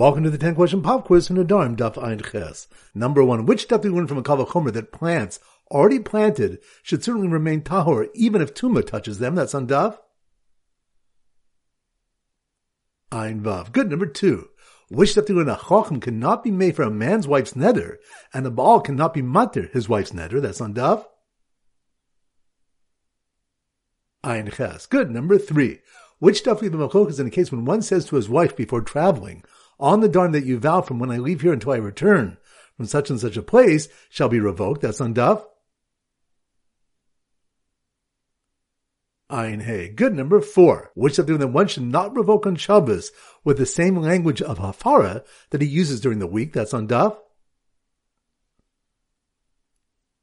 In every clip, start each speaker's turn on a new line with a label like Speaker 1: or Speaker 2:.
Speaker 1: Welcome to the 10 question pop quiz from Nedarim Daf Ein Ches. Number one, which stuff do we learn from a Kavachomer that plants already planted should certainly remain tahor even if Tuma touches them? That's on Daf. Ein Vav. Good. Number two, which stuff do we learn a Chochem cannot be made for a man's wife's neder and a Baal cannot be matir his wife's neder? That's on Daf. Ein Ches. Good. Number three, which stuff we have is in a case when one says to his wife before traveling, on the darn that you vow from when I leave here until I return from such and such a place shall be revoked. That's on Daf. Ein Hey. Good. Number four. Which something that one should not revoke on Shabbos with the same language of Hafara that he uses during the week. That's on Daf.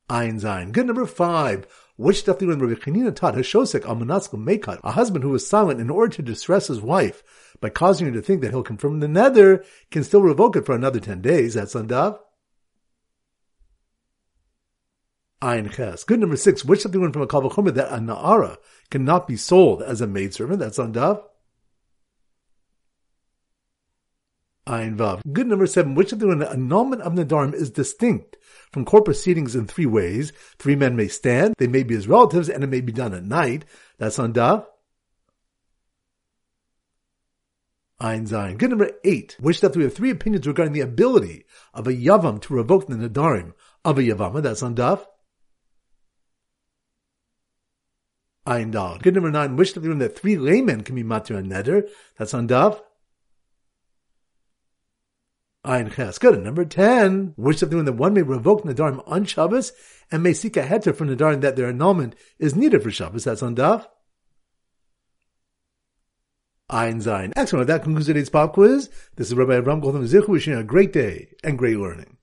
Speaker 1: Ein Zain. Good. Number five. Which stuff when Rabbi Chanina taught Hashosek Amanaskel Mekat, a husband who was silent in order to distress his wife by causing her to think that he'll confirm the neder, can still revoke it for another ten days. That's Sandav. Ayin Ches. Good number six. Which something went from a Kavachomer that a Na'ara cannot be sold as a maidservant. That's on Daf. Ayin Vav. Good number seven. Which when an annulment of Nedarim is distinct from court proceedings in three ways. Three men may stand, they may be his relatives, and it may be done at night. That's on Daf. Ein Zayin. Good number eight. Which that we have three opinions regarding the ability of a Yavam to revoke the Nedarim of a Yavama. That's on Daf. Ein Dal. Good number nine. Which that we that three laymen can be matir and neder. That's on Daf. Ein Ches. Good. number 10. Which of the that one may revoke Nedarim on Shabbos and may seek a heter for Nedarim that their annulment is needed for Shabbos. That's on Daf. Ein Zayin. Excellent. That concludes today's pop quiz. This is Rabbi Avram Goldman Zichu wishing you a great day and great learning.